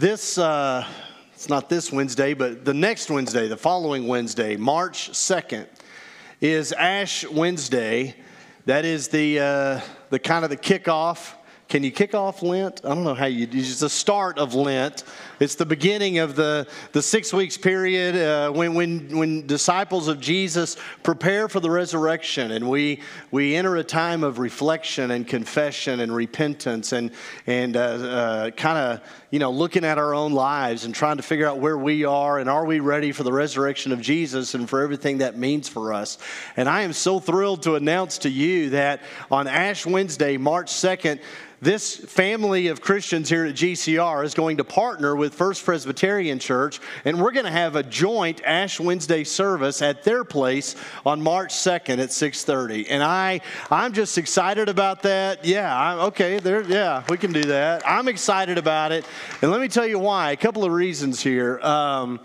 this, uh, it's not this Wednesday, but the next Wednesday, the following Wednesday, March 2nd, is Ash Wednesday. That is the, uh, the kind of the kickoff. Can you kick off Lent? I don't know how you. do. It's the start of Lent. It's the beginning of the, the six weeks period uh, when, when, when disciples of Jesus prepare for the resurrection and we, we enter a time of reflection and confession and repentance and, and uh, uh, kind of you know looking at our own lives and trying to figure out where we are and are we ready for the resurrection of Jesus and for everything that means for us. And I am so thrilled to announce to you that on Ash Wednesday, March 2nd, this family of Christians here at GCR is going to partner with First Presbyterian Church, and we're going to have a joint Ash Wednesday service at their place on March 2nd at 6:30. And I, I'm just excited about that. Yeah, I'm, okay, there. Yeah, we can do that. I'm excited about it, and let me tell you why. A couple of reasons here. Um,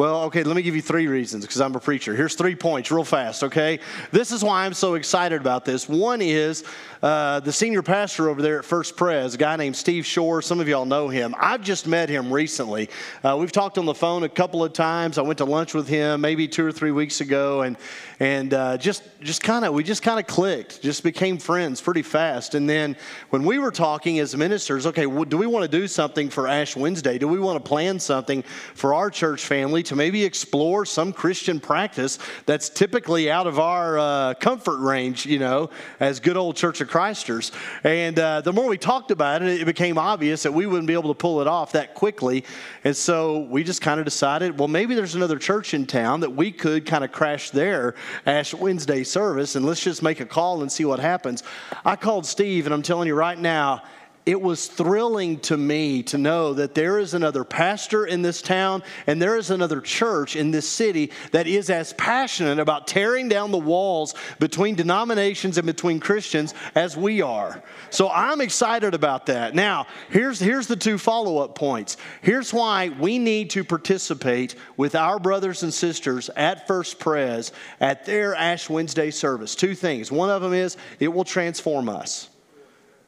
well, okay, let me give you three reasons because I'm a preacher. Here's three points, real fast, okay? This is why I'm so excited about this. One is uh, the senior pastor over there at First Pres, a guy named Steve Shore. Some of y'all know him. I've just met him recently. Uh, we've talked on the phone a couple of times. I went to lunch with him maybe two or three weeks ago, and and uh, just just kind of we just kind of clicked, just became friends pretty fast. And then when we were talking as ministers, okay, do we want to do something for Ash Wednesday? Do we want to plan something for our church family to maybe explore some Christian practice that's typically out of our uh, comfort range, you know, as good old Church of Christers? And uh, the more we talked about it, it became obvious that we wouldn't be able to pull it off that quickly. And so we just kind of decided, well, maybe there's another church in town that we could kind of crash their Ash Wednesday service, and let's just make a call and see what happens. I called Steve, and I'm telling you right now, it was thrilling to me to know that there is another pastor in this town and there is another church in this city that is as passionate about tearing down the walls between denominations and between Christians as we are. So I'm excited about that. Now, here's, here's the two follow up points. Here's why we need to participate with our brothers and sisters at First Pres at their Ash Wednesday service. Two things. One of them is it will transform us.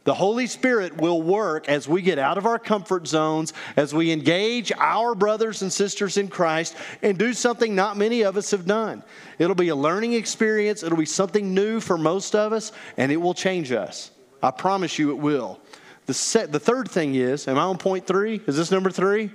The Holy Spirit will work as we get out of our comfort zones, as we engage our brothers and sisters in Christ and do something not many of us have done. It'll be a learning experience, it'll be something new for most of us, and it will change us. I promise you it will. The, set, the third thing is, am I on point three? Is this number three?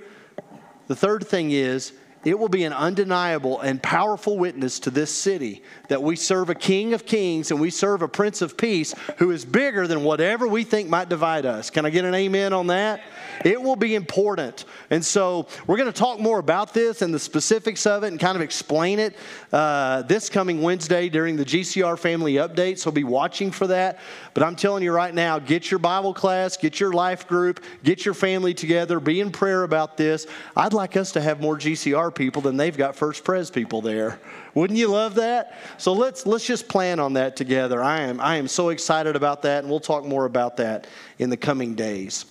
The third thing is, it will be an undeniable and powerful witness to this city that we serve a King of Kings and we serve a Prince of Peace who is bigger than whatever we think might divide us. Can I get an amen on that? It will be important. And so we're going to talk more about this and the specifics of it and kind of explain it uh, this coming Wednesday during the GCR family update. So be watching for that. But I'm telling you right now get your Bible class, get your life group, get your family together, be in prayer about this. I'd like us to have more GCR people than they've got First Pres people there. Wouldn't you love that? So let's let's just plan on that together. I am I am so excited about that, and we'll talk more about that in the coming days.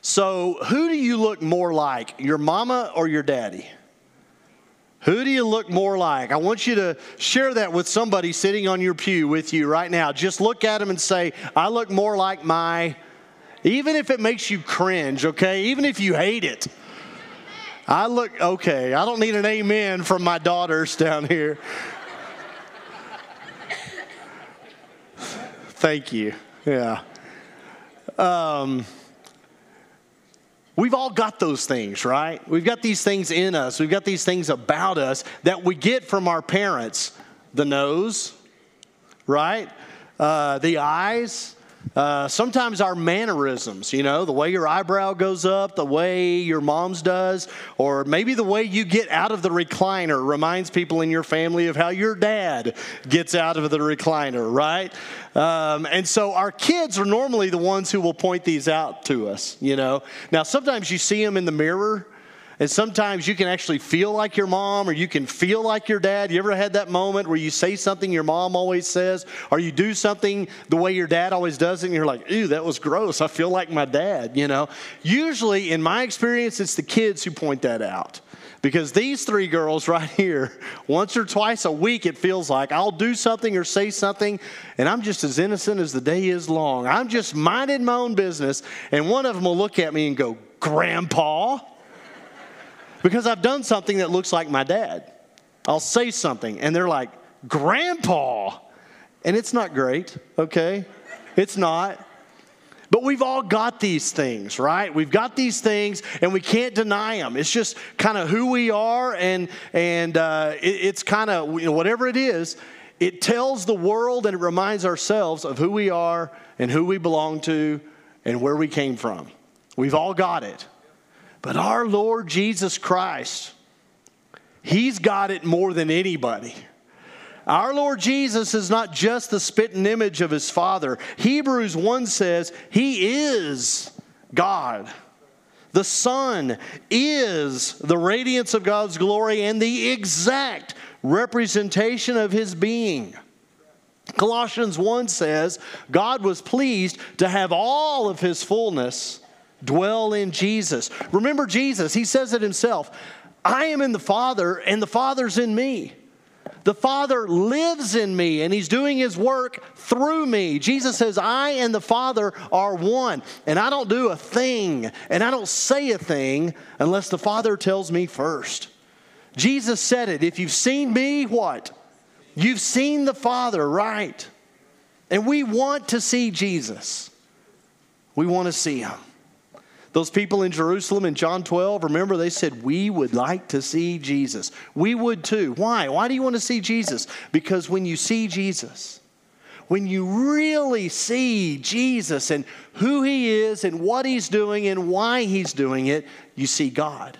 So, who do you look more like, your mama or your daddy? Who do you look more like? I want you to share that with somebody sitting on your pew with you right now. Just look at them and say, I look more like my, even if it makes you cringe, okay? Even if you hate it. I look, okay, I don't need an amen from my daughters down here. Thank you. Yeah. Um, We've all got those things, right? We've got these things in us. We've got these things about us that we get from our parents the nose, right? Uh, the eyes, uh, sometimes our mannerisms, you know, the way your eyebrow goes up, the way your mom's does, or maybe the way you get out of the recliner reminds people in your family of how your dad gets out of the recliner, right? Um, and so our kids are normally the ones who will point these out to us, you know. Now, sometimes you see them in the mirror and sometimes you can actually feel like your mom or you can feel like your dad. You ever had that moment where you say something your mom always says, or you do something the way your dad always does it, and you're like, ew, that was gross. I feel like my dad, you know? Usually, in my experience, it's the kids who point that out. Because these three girls right here, once or twice a week, it feels like I'll do something or say something, and I'm just as innocent as the day is long. I'm just minding my own business, and one of them will look at me and go, Grandpa, because I've done something that looks like my dad. I'll say something, and they're like, Grandpa. And it's not great, okay? It's not. But we've all got these things, right? We've got these things, and we can't deny them. It's just kind of who we are, and and uh, it, it's kind of you know, whatever it is. It tells the world and it reminds ourselves of who we are and who we belong to and where we came from. We've all got it. But our Lord Jesus Christ, He's got it more than anybody. Our Lord Jesus is not just the spitting image of his Father. Hebrews 1 says he is God. The Son is the radiance of God's glory and the exact representation of his being. Colossians 1 says God was pleased to have all of his fullness dwell in Jesus. Remember Jesus, he says it himself I am in the Father, and the Father's in me. The Father lives in me and He's doing His work through me. Jesus says, I and the Father are one. And I don't do a thing and I don't say a thing unless the Father tells me first. Jesus said it. If you've seen me, what? You've seen the Father, right? And we want to see Jesus. We want to see Him. Those people in Jerusalem in John 12, remember they said, We would like to see Jesus. We would too. Why? Why do you want to see Jesus? Because when you see Jesus, when you really see Jesus and who he is and what he's doing and why he's doing it, you see God.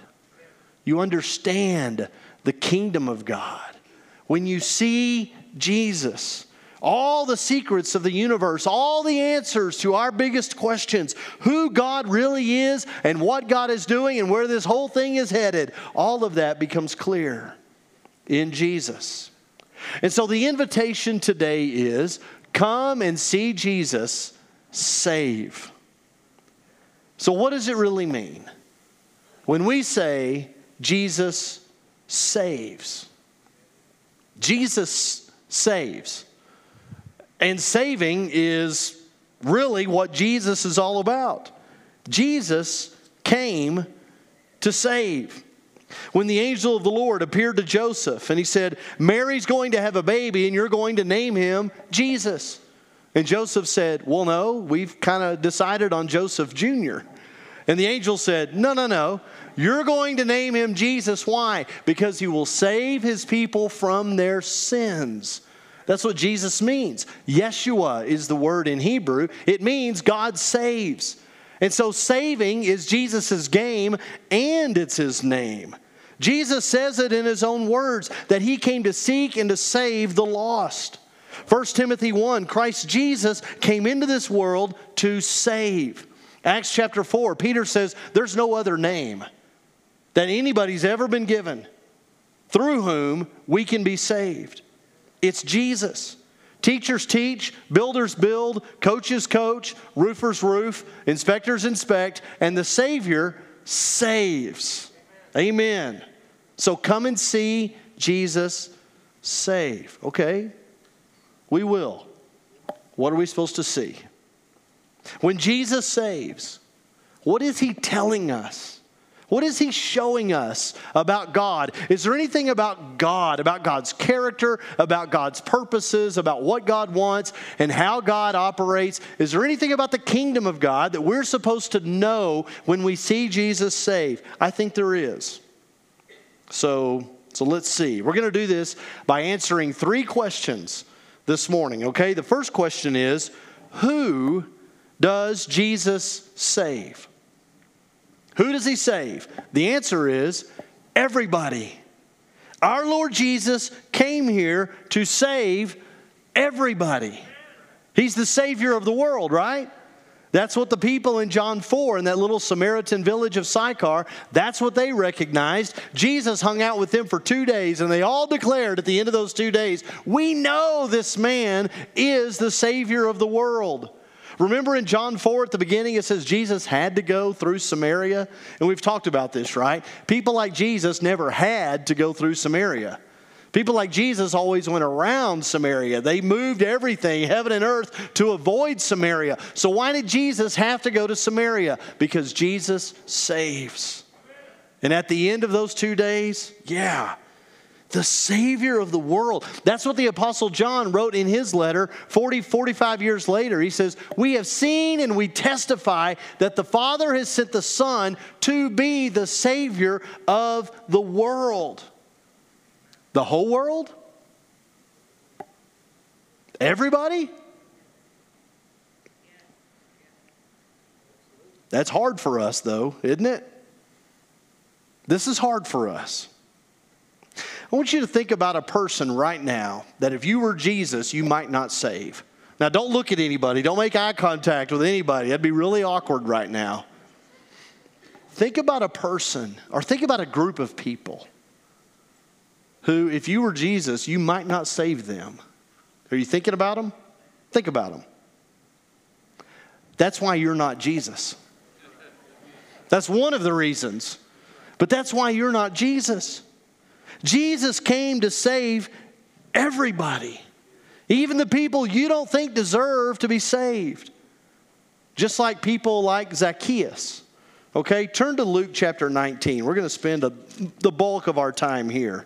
You understand the kingdom of God. When you see Jesus, all the secrets of the universe, all the answers to our biggest questions, who God really is and what God is doing and where this whole thing is headed, all of that becomes clear in Jesus. And so the invitation today is come and see Jesus save. So, what does it really mean when we say Jesus saves? Jesus saves. And saving is really what Jesus is all about. Jesus came to save. When the angel of the Lord appeared to Joseph and he said, Mary's going to have a baby and you're going to name him Jesus. And Joseph said, Well, no, we've kind of decided on Joseph Jr. And the angel said, No, no, no. You're going to name him Jesus. Why? Because he will save his people from their sins. That's what Jesus means. Yeshua is the word in Hebrew, it means God saves. And so saving is Jesus' game and it's his name. Jesus says it in his own words that he came to seek and to save the lost. 1 Timothy 1 Christ Jesus came into this world to save. Acts chapter 4, Peter says, There's no other name that anybody's ever been given through whom we can be saved. It's Jesus. Teachers teach, builders build, coaches coach, roofers roof, inspectors inspect, and the Savior saves. Amen. So come and see Jesus save. Okay? We will. What are we supposed to see? When Jesus saves, what is he telling us? What is he showing us about God? Is there anything about God, about God's character, about God's purposes, about what God wants and how God operates? Is there anything about the kingdom of God that we're supposed to know when we see Jesus save? I think there is. So, so let's see. We're going to do this by answering three questions this morning, okay? The first question is Who does Jesus save? Who does he save? The answer is everybody. Our Lord Jesus came here to save everybody. He's the Savior of the world, right? That's what the people in John 4 in that little Samaritan village of Sychar, that's what they recognized. Jesus hung out with them for two days, and they all declared at the end of those two days, We know this man is the Savior of the world. Remember in John 4 at the beginning, it says Jesus had to go through Samaria? And we've talked about this, right? People like Jesus never had to go through Samaria. People like Jesus always went around Samaria. They moved everything, heaven and earth, to avoid Samaria. So, why did Jesus have to go to Samaria? Because Jesus saves. And at the end of those two days, yeah, the Savior of the world. That's what the Apostle John wrote in his letter 40, 45 years later. He says, We have seen and we testify that the Father has sent the Son to be the Savior of the world. The whole world? Everybody? That's hard for us, though, isn't it? This is hard for us. I want you to think about a person right now that if you were Jesus, you might not save. Now, don't look at anybody, don't make eye contact with anybody. That'd be really awkward right now. Think about a person or think about a group of people who, if you were Jesus, you might not save them. Are you thinking about them? Think about them. That's why you're not Jesus. That's one of the reasons. But that's why you're not Jesus. Jesus came to save everybody, even the people you don't think deserve to be saved. Just like people like Zacchaeus. Okay, turn to Luke chapter 19. We're going to spend a, the bulk of our time here.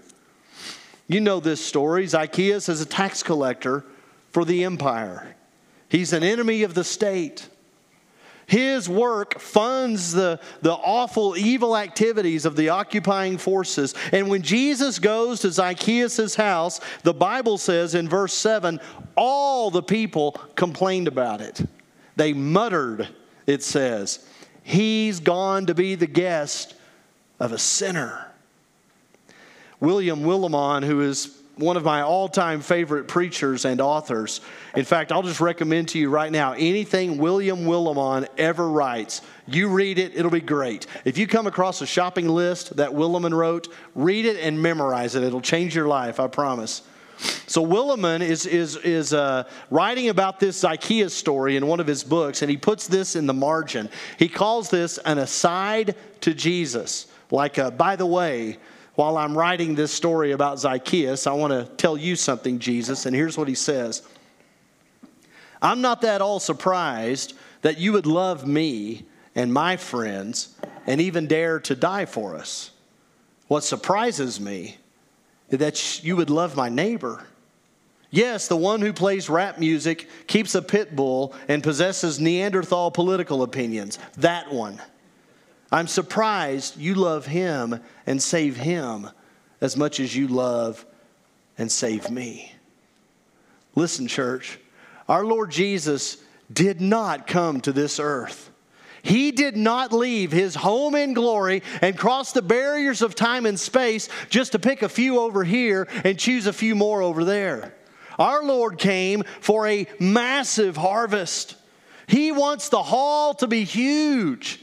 You know this story. Zacchaeus is a tax collector for the empire, he's an enemy of the state. His work funds the, the awful, evil activities of the occupying forces. And when Jesus goes to Zacchaeus' house, the Bible says in verse 7 all the people complained about it. They muttered, it says, He's gone to be the guest of a sinner. William Willimon, who is one of my all time favorite preachers and authors. In fact, I'll just recommend to you right now anything William Willimon ever writes, you read it, it'll be great. If you come across a shopping list that Willimon wrote, read it and memorize it. It'll change your life, I promise. So Willimon is, is, is uh, writing about this Zacchaeus story in one of his books, and he puts this in the margin. He calls this an aside to Jesus, like a, by the way, while I'm writing this story about Zacchaeus, I want to tell you something, Jesus. And here's what he says I'm not that all surprised that you would love me and my friends and even dare to die for us. What surprises me is that you would love my neighbor. Yes, the one who plays rap music, keeps a pit bull, and possesses Neanderthal political opinions. That one. I'm surprised you love him and save him as much as you love and save me. Listen, church, our Lord Jesus did not come to this earth. He did not leave his home in glory and cross the barriers of time and space just to pick a few over here and choose a few more over there. Our Lord came for a massive harvest. He wants the haul to be huge.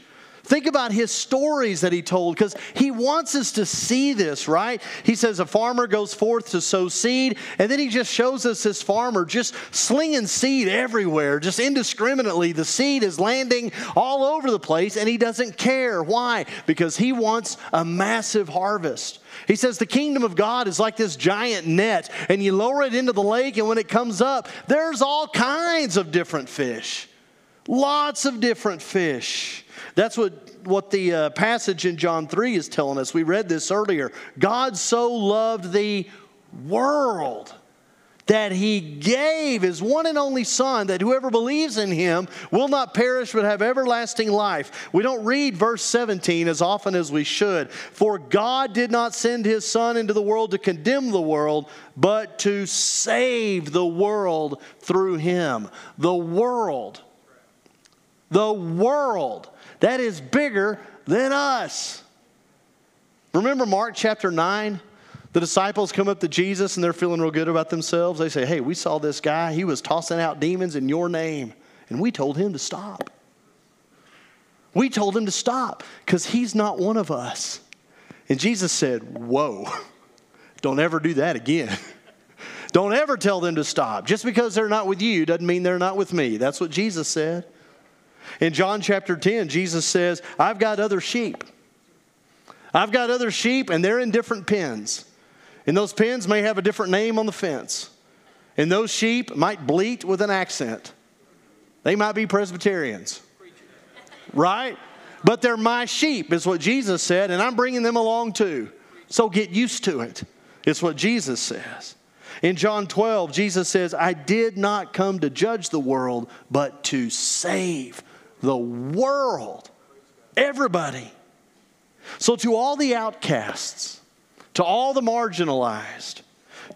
Think about his stories that he told because he wants us to see this, right? He says a farmer goes forth to sow seed, and then he just shows us this farmer just slinging seed everywhere, just indiscriminately. The seed is landing all over the place, and he doesn't care. Why? Because he wants a massive harvest. He says the kingdom of God is like this giant net, and you lower it into the lake, and when it comes up, there's all kinds of different fish. Lots of different fish. That's what, what the uh, passage in John 3 is telling us. We read this earlier. God so loved the world that he gave his one and only Son, that whoever believes in him will not perish but have everlasting life. We don't read verse 17 as often as we should. For God did not send his Son into the world to condemn the world, but to save the world through him. The world. The world that is bigger than us. Remember Mark chapter 9? The disciples come up to Jesus and they're feeling real good about themselves. They say, Hey, we saw this guy. He was tossing out demons in your name, and we told him to stop. We told him to stop because he's not one of us. And Jesus said, Whoa, don't ever do that again. don't ever tell them to stop. Just because they're not with you doesn't mean they're not with me. That's what Jesus said. In John chapter 10, Jesus says, I've got other sheep. I've got other sheep, and they're in different pens. And those pens may have a different name on the fence. And those sheep might bleat with an accent. They might be Presbyterians. Right? But they're my sheep, is what Jesus said, and I'm bringing them along too. So get used to it. It's what Jesus says. In John 12, Jesus says, I did not come to judge the world, but to save the world. Everybody. So, to all the outcasts, to all the marginalized,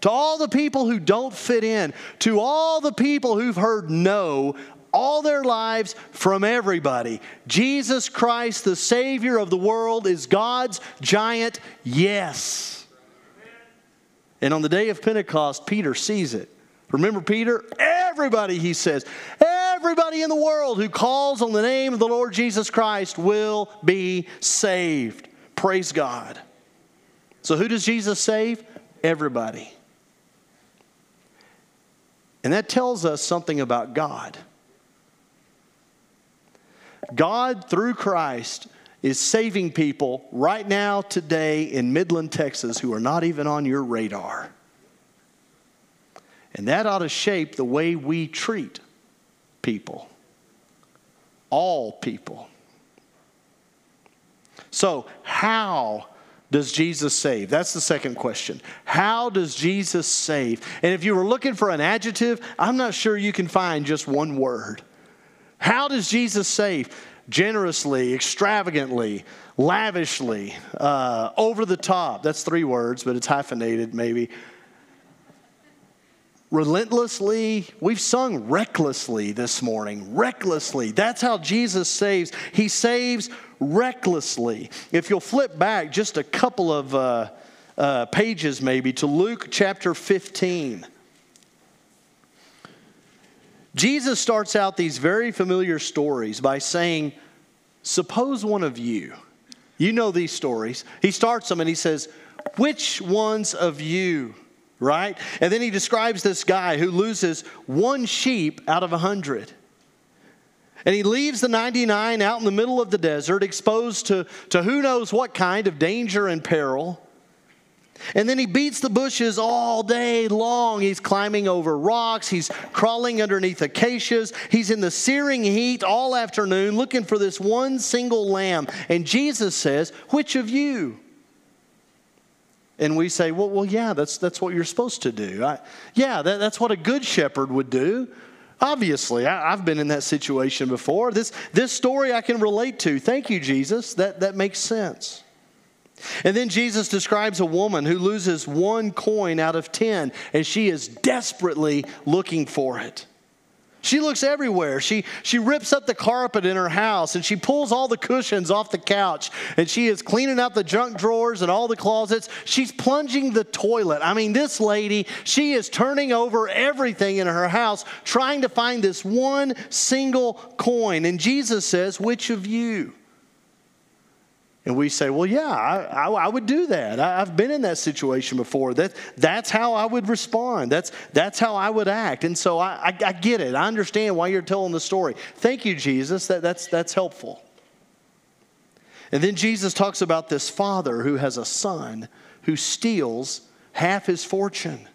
to all the people who don't fit in, to all the people who've heard no all their lives from everybody. Jesus Christ, the Savior of the world, is God's giant yes. And on the day of Pentecost, Peter sees it. Remember Peter? Everybody, he says, everybody in the world who calls on the name of the Lord Jesus Christ will be saved. Praise God. So, who does Jesus save? Everybody. And that tells us something about God. God, through Christ, is saving people right now, today, in Midland, Texas, who are not even on your radar. And that ought to shape the way we treat people, all people. So, how does Jesus save? That's the second question. How does Jesus save? And if you were looking for an adjective, I'm not sure you can find just one word. How does Jesus save? Generously, extravagantly, lavishly, uh, over the top. That's three words, but it's hyphenated maybe. Relentlessly, we've sung recklessly this morning. Recklessly. That's how Jesus saves. He saves recklessly. If you'll flip back just a couple of uh, uh, pages, maybe, to Luke chapter 15. Jesus starts out these very familiar stories by saying, Suppose one of you, you know these stories. He starts them and he says, Which ones of you, right? And then he describes this guy who loses one sheep out of a hundred. And he leaves the 99 out in the middle of the desert, exposed to, to who knows what kind of danger and peril. And then he beats the bushes all day long. He's climbing over rocks. He's crawling underneath acacias. He's in the searing heat all afternoon looking for this one single lamb. And Jesus says, Which of you? And we say, Well, well yeah, that's, that's what you're supposed to do. I, yeah, that, that's what a good shepherd would do. Obviously, I, have been in that situation before. This, this story I can relate to. Thank you, Jesus. That, that makes sense. And then Jesus describes a woman who loses one coin out of 10 and she is desperately looking for it. She looks everywhere. She, she rips up the carpet in her house and she pulls all the cushions off the couch and she is cleaning out the junk drawers and all the closets. She's plunging the toilet. I mean, this lady, she is turning over everything in her house trying to find this one single coin. And Jesus says, Which of you? And we say, well, yeah, I, I, I would do that. I, have been in that situation before. That, that's how I would respond. That's, that's how I would act. And so I, I, I get it. I understand why you're telling the story. Thank you, Jesus. That, that's, that's helpful. And then Jesus talks about this father who has a son who steals half his fortune.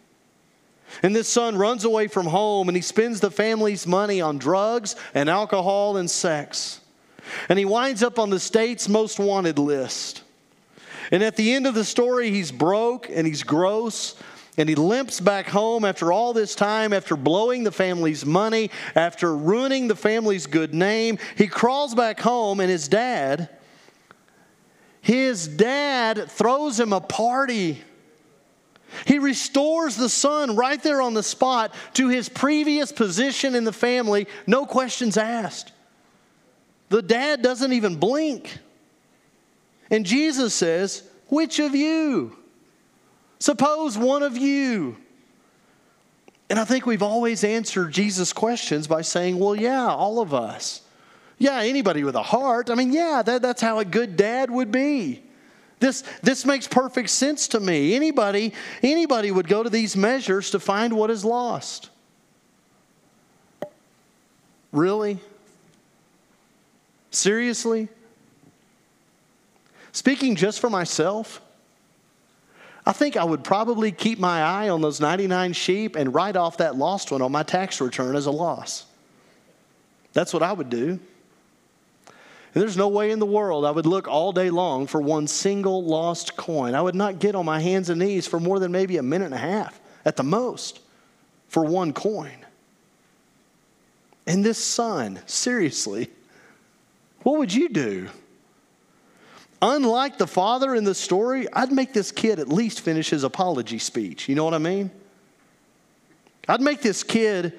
And this son runs away from home and he spends the family's money on drugs and alcohol and sex. And he winds up on the state's most wanted list. And at the end of the story, he's broke and he's gross. And he limps back home after all this time, after blowing the family's money, after ruining the family's good name. He crawls back home, and his dad, his dad throws him a party. He restores the son right there on the spot to his previous position in the family, no questions asked. The dad doesn't even blink. And Jesus says, Which of you? Suppose one of you. And I think we've always answered Jesus' questions by saying, Well, yeah, all of us. Yeah, anybody with a heart. I mean, yeah, that, that's how a good dad would be. This, this makes perfect sense to me. Anybody, anybody would go to these measures to find what is lost. Really? Seriously? Speaking just for myself, I think I would probably keep my eye on those 99 sheep and write off that lost one on my tax return as a loss. That's what I would do. And there's no way in the world I would look all day long for one single lost coin. I would not get on my hands and knees for more than maybe a minute and a half at the most for one coin. And this son, seriously, what would you do? Unlike the father in the story, I'd make this kid at least finish his apology speech. You know what I mean? I'd make this kid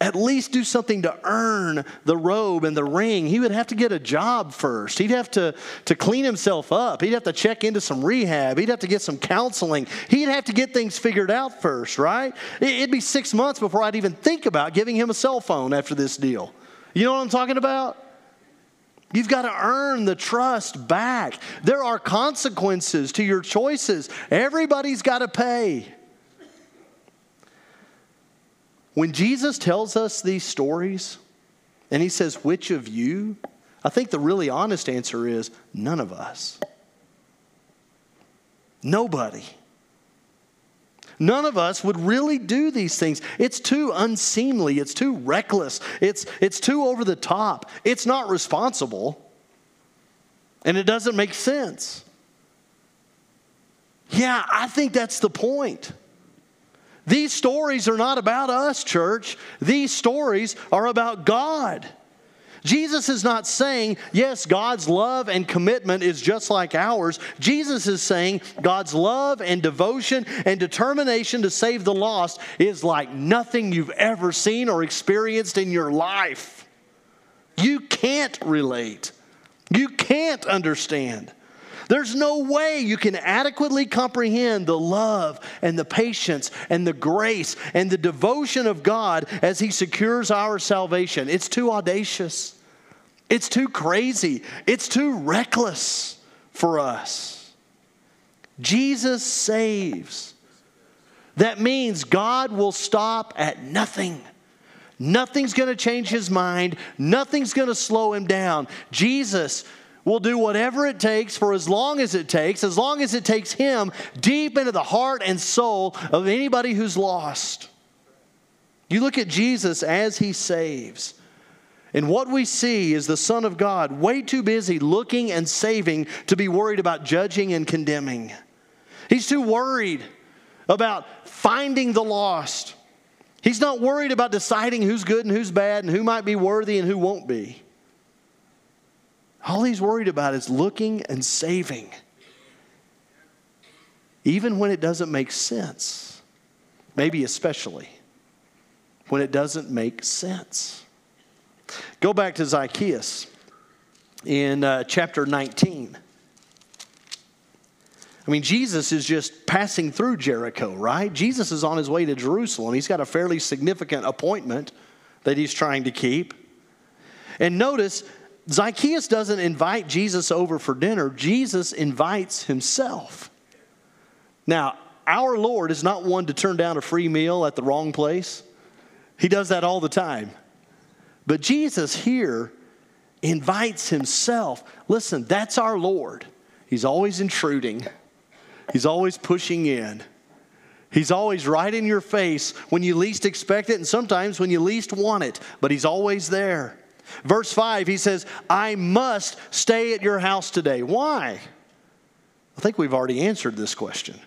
at least do something to earn the robe and the ring. He would have to get a job first. He'd have to, to clean himself up. He'd have to check into some rehab. He'd have to get some counseling. He'd have to get things figured out first, right? It'd be six months before I'd even think about giving him a cell phone after this deal. You know what I'm talking about? You've got to earn the trust back. There are consequences to your choices. Everybody's got to pay. When Jesus tells us these stories and he says, Which of you? I think the really honest answer is none of us. Nobody. None of us would really do these things. It's too unseemly. It's too reckless. It's, it's too over the top. It's not responsible. And it doesn't make sense. Yeah, I think that's the point. These stories are not about us, church. These stories are about God. Jesus is not saying, yes, God's love and commitment is just like ours. Jesus is saying God's love and devotion and determination to save the lost is like nothing you've ever seen or experienced in your life. You can't relate, you can't understand. There's no way you can adequately comprehend the love and the patience and the grace and the devotion of God as He secures our salvation. It's too audacious, it's too crazy, it's too reckless for us. Jesus saves. That means God will stop at nothing. Nothing's going to change his mind. Nothing's going to slow him down. Jesus will do whatever it takes for as long as it takes, as long as it takes him deep into the heart and soul of anybody who's lost. You look at Jesus as he saves. And what we see is the Son of God way too busy looking and saving to be worried about judging and condemning. He's too worried about finding the lost. He's not worried about deciding who's good and who's bad and who might be worthy and who won't be. All he's worried about is looking and saving, even when it doesn't make sense. Maybe especially when it doesn't make sense. Go back to Zacchaeus in uh, chapter 19. I mean, Jesus is just passing through Jericho, right? Jesus is on his way to Jerusalem. He's got a fairly significant appointment that he's trying to keep. And notice, Zacchaeus doesn't invite Jesus over for dinner, Jesus invites himself. Now, our Lord is not one to turn down a free meal at the wrong place, He does that all the time. But Jesus here invites Himself. Listen, that's our Lord. He's always intruding, He's always pushing in. He's always right in your face when you least expect it, and sometimes when you least want it, but He's always there. Verse 5, he says, I must stay at your house today. Why? I think we've already answered this question.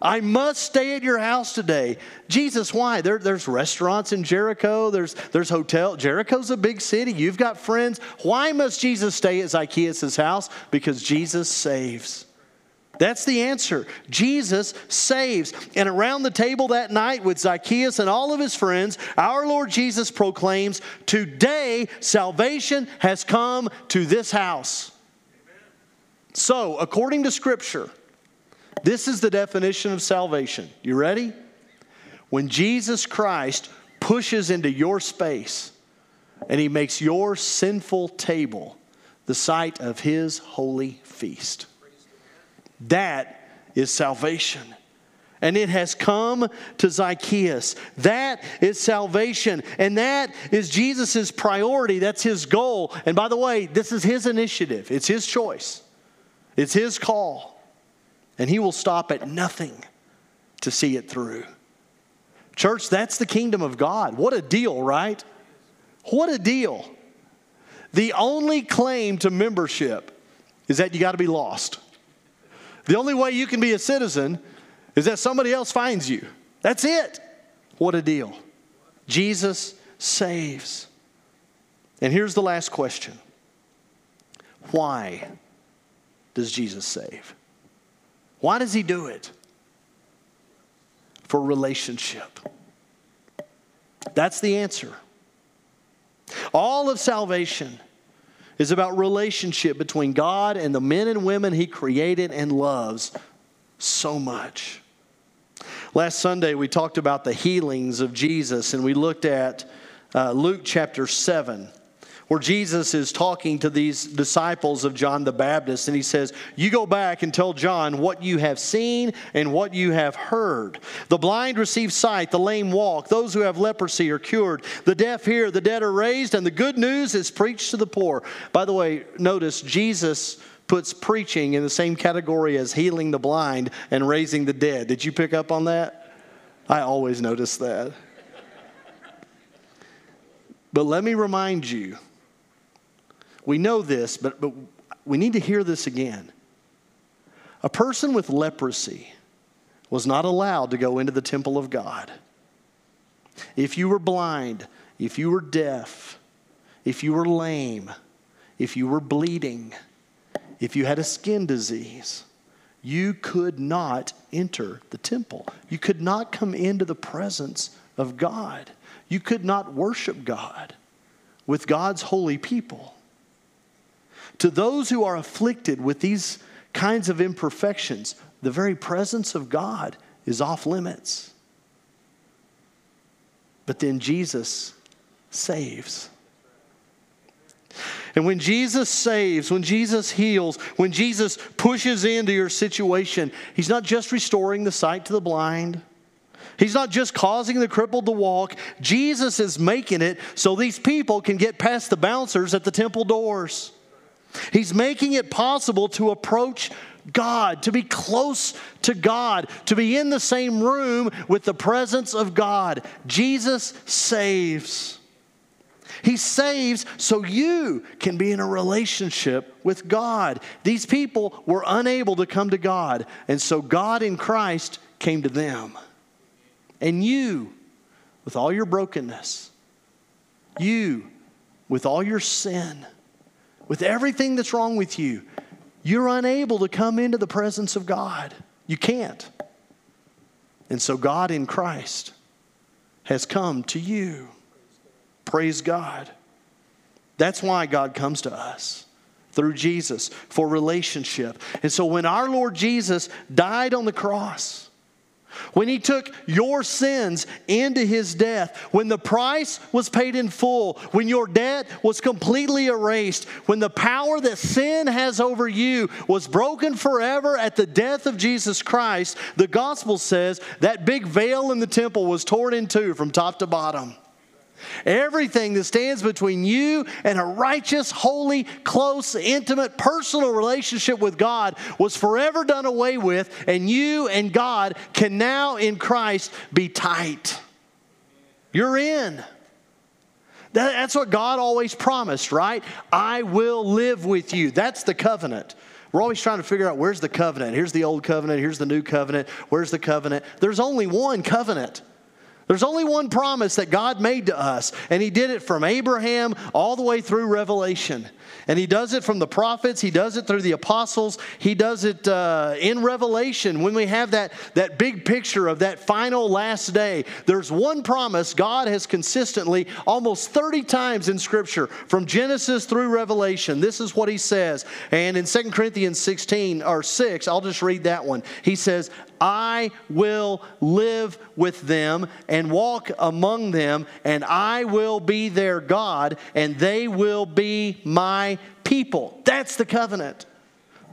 I must stay at your house today. Jesus, why? There, there's restaurants in Jericho, there's, there's hotel. Jericho's a big city. You've got friends. Why must Jesus stay at Zacchaeus' house? Because Jesus saves. That's the answer. Jesus saves. And around the table that night with Zacchaeus and all of his friends, our Lord Jesus proclaims, Today salvation has come to this house. So, according to Scripture, this is the definition of salvation. You ready? When Jesus Christ pushes into your space and he makes your sinful table the site of his holy feast. That is salvation. And it has come to Zacchaeus. That is salvation. And that is Jesus' priority. That's his goal. And by the way, this is his initiative, it's his choice, it's his call. and he will stop at nothing to see it through. Church, that's the kingdom of God. What a deal, right? What a deal. The only claim to membership is that you got to be lost. The only way you can be a citizen is that somebody else finds you. That's it. What a deal. Jesus saves. And here's the last question Why does Jesus save? Why does he do it? For relationship. That's the answer. All of salvation is about relationship between God and the men and women he created and loves so much. Last Sunday, we talked about the healings of Jesus, and we looked at uh, Luke chapter 7 where Jesus is talking to these disciples of John the Baptist, and he says, You go back and tell John what you have seen and what you have heard. The blind receive sight, the lame walk, those who have leprosy are cured, the deaf hear, the dead are raised, and the good news is preached to the poor. By the way, notice Jesus puts preaching in the same category as healing the blind and raising the dead. Did you pick up on that? I always notice that. But let me remind you we know this, but, but we need to hear this again. A person with leprosy was not allowed to go into the temple of God. If you were blind, if you were deaf, if you were lame, if you were bleeding, if you had a skin disease, you could not enter the temple. You could not come into the presence of God. You could not worship God with God's holy people. To those who are afflicted with these kinds of imperfections, the very presence of God is off limits. But then Jesus saves. And when Jesus saves, when Jesus heals, when Jesus pushes into your situation, He's not just restoring the sight to the blind. He's not just causing the crippled to walk. Jesus is making it so these people can get past the bouncers at the temple doors. He's making it possible to approach God, to be close to God, to be in the same room with the presence of God. Jesus saves. He saves so you can be in a relationship with God. These people were unable to come to God, and so God in Christ came to them. And you, with all your brokenness, you, with all your sin, with everything that's wrong with you, you're unable to come into the presence of God. You can't. And so God in Christ has come to you. Praise God. That's why God comes to us through Jesus for relationship. And so when our Lord Jesus died on the cross, when he took your sins into his death, when the price was paid in full, when your debt was completely erased, when the power that sin has over you was broken forever at the death of Jesus Christ, the gospel says that big veil in the temple was torn in two from top to bottom. Everything that stands between you and a righteous, holy, close, intimate, personal relationship with God was forever done away with, and you and God can now in Christ be tight. You're in. that's what God always promised, right? I will live with you. That's the covenant. We're always trying to figure out where's the covenant. Here's the old covenant, here's the new covenant, where's the covenant? There's only one covenant. There's only one promise that God made to us, and He did it from Abraham all the way through Revelation. And He does it from the prophets, He does it through the apostles, He does it uh, in Revelation when we have that, that big picture of that final last day. There's one promise God has consistently, almost 30 times in Scripture, from Genesis through Revelation. This is what He says. And in 2 Corinthians 16 or 6, I'll just read that one. He says, I will live with them and walk among them, and I will be their God, and they will be my people. That's the covenant.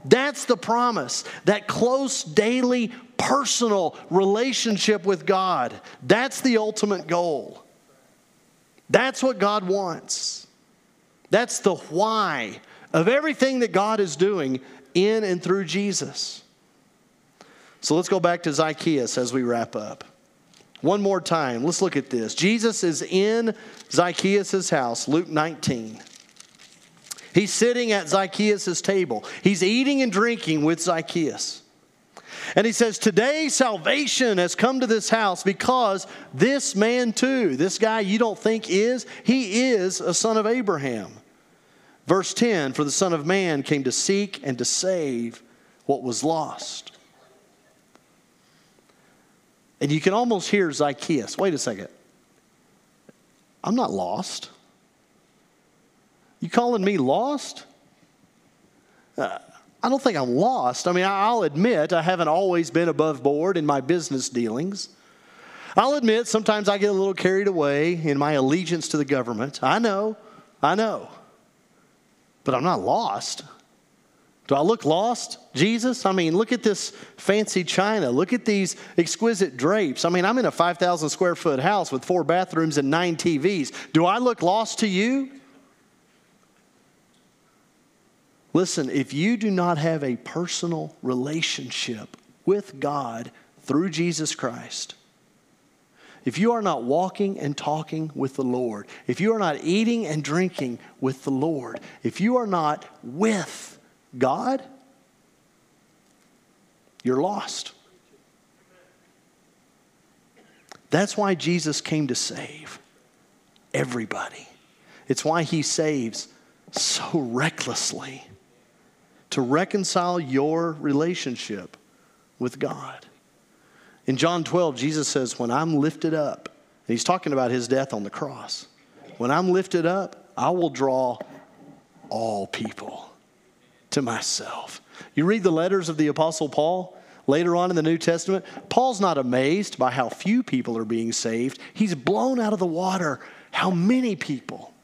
That's the promise. That close, daily, personal relationship with God. That's the ultimate goal. That's what God wants. That's the why of everything that God is doing in and through Jesus. So let's go back to Zacchaeus as we wrap up. One more time, let's look at this. Jesus is in Zacchaeus' house, Luke 19. He's sitting at Zacchaeus' table. He's eating and drinking with Zacchaeus. And he says, Today salvation has come to this house because this man, too, this guy you don't think is, he is a son of Abraham. Verse 10 For the Son of Man came to seek and to save what was lost. And you can almost hear Zacchaeus. Wait a second. I'm not lost. You calling me lost? Uh, I don't think I'm lost. I mean, I'll admit I haven't always been above board in my business dealings. I'll admit sometimes I get a little carried away in my allegiance to the government. I know, I know. But I'm not lost. Do I look lost, Jesus? I mean, look at this fancy china. Look at these exquisite drapes. I mean, I'm in a 5,000 square foot house with four bathrooms and nine TVs. Do I look lost to you? Listen, if you do not have a personal relationship with God through Jesus Christ, if you are not walking and talking with the Lord, if you are not eating and drinking with the Lord, if you are not with God, you're lost. That's why Jesus came to save everybody. It's why he saves so recklessly to reconcile your relationship with God. In John 12, Jesus says, When I'm lifted up, and he's talking about his death on the cross. When I'm lifted up, I will draw all people to myself. You read the letters of the Apostle Paul later on in the New Testament, Paul's not amazed by how few people are being saved. He's blown out of the water how many people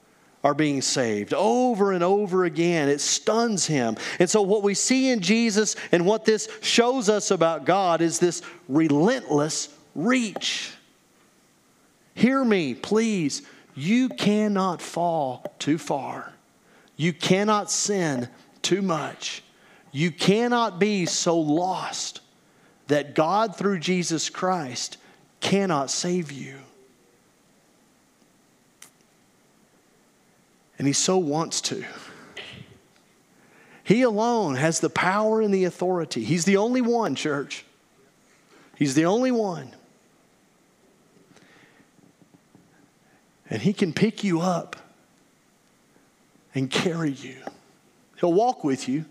are being saved over and over again. It stuns him. And so, what we see in Jesus and what this shows us about God is this relentless reach. Hear me, please. You cannot fall too far. You cannot sin too much. You cannot be so lost that God, through Jesus Christ, cannot save you. And he so wants to. He alone has the power and the authority. He's the only one, church. He's the only one. And he can pick you up and carry you. He'll walk with you.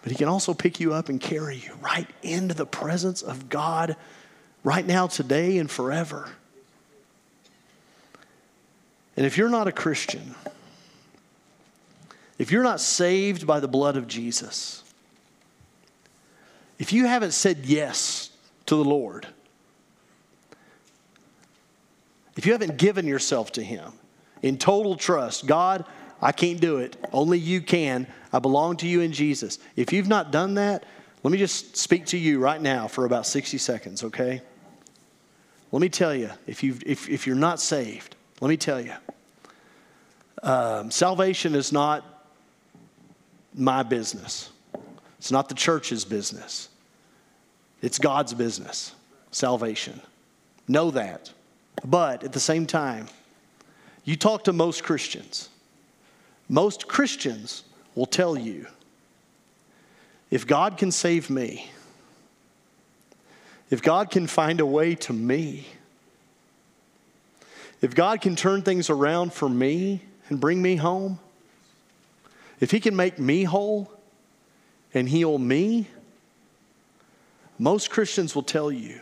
But he can also pick you up and carry you right into the presence of God right now, today, and forever. And if you're not a Christian, if you're not saved by the blood of Jesus, if you haven't said yes to the Lord, if you haven't given yourself to Him in total trust, God, I can't do it. Only you can. I belong to you in Jesus. If you've not done that, let me just speak to you right now for about 60 seconds, okay? Let me tell you, if, you if, if you're not saved, let me tell you, um, salvation is not my business. It's not the church's business. It's God's business, salvation. Know that. But at the same time, you talk to most Christians. Most Christians will tell you if God can save me, if God can find a way to me, if God can turn things around for me and bring me home, if He can make me whole and heal me, most Christians will tell you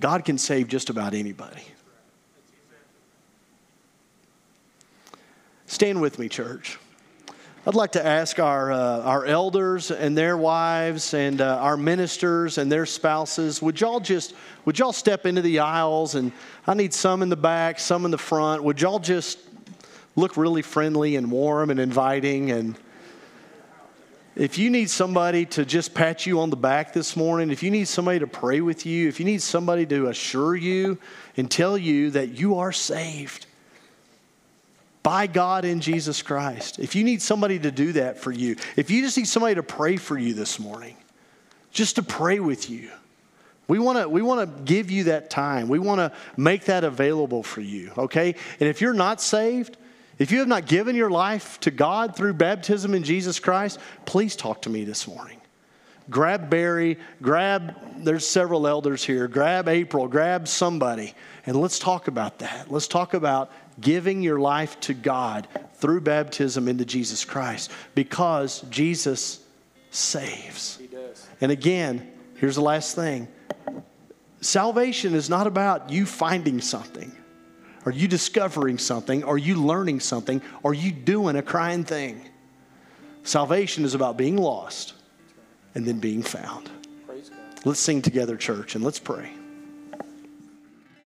God can save just about anybody. Stand with me, church. I'd like to ask our, uh, our elders and their wives and uh, our ministers and their spouses, would y'all just, would y'all step into the aisles and I need some in the back, some in the front. Would y'all just look really friendly and warm and inviting and if you need somebody to just pat you on the back this morning, if you need somebody to pray with you, if you need somebody to assure you and tell you that you are saved, by God in Jesus Christ. If you need somebody to do that for you, if you just need somebody to pray for you this morning, just to pray with you, we want to we want to give you that time. We want to make that available for you, okay? And if you're not saved, if you have not given your life to God through baptism in Jesus Christ, please talk to me this morning. Grab Barry, grab, there's several elders here, grab April, grab somebody, and let's talk about that. Let's talk about giving your life to God through baptism into Jesus Christ because Jesus saves. And again, here's the last thing salvation is not about you finding something, or you discovering something, or you learning something, or you doing a crying thing. Salvation is about being lost and then being found. Let's sing together, church, and let's pray.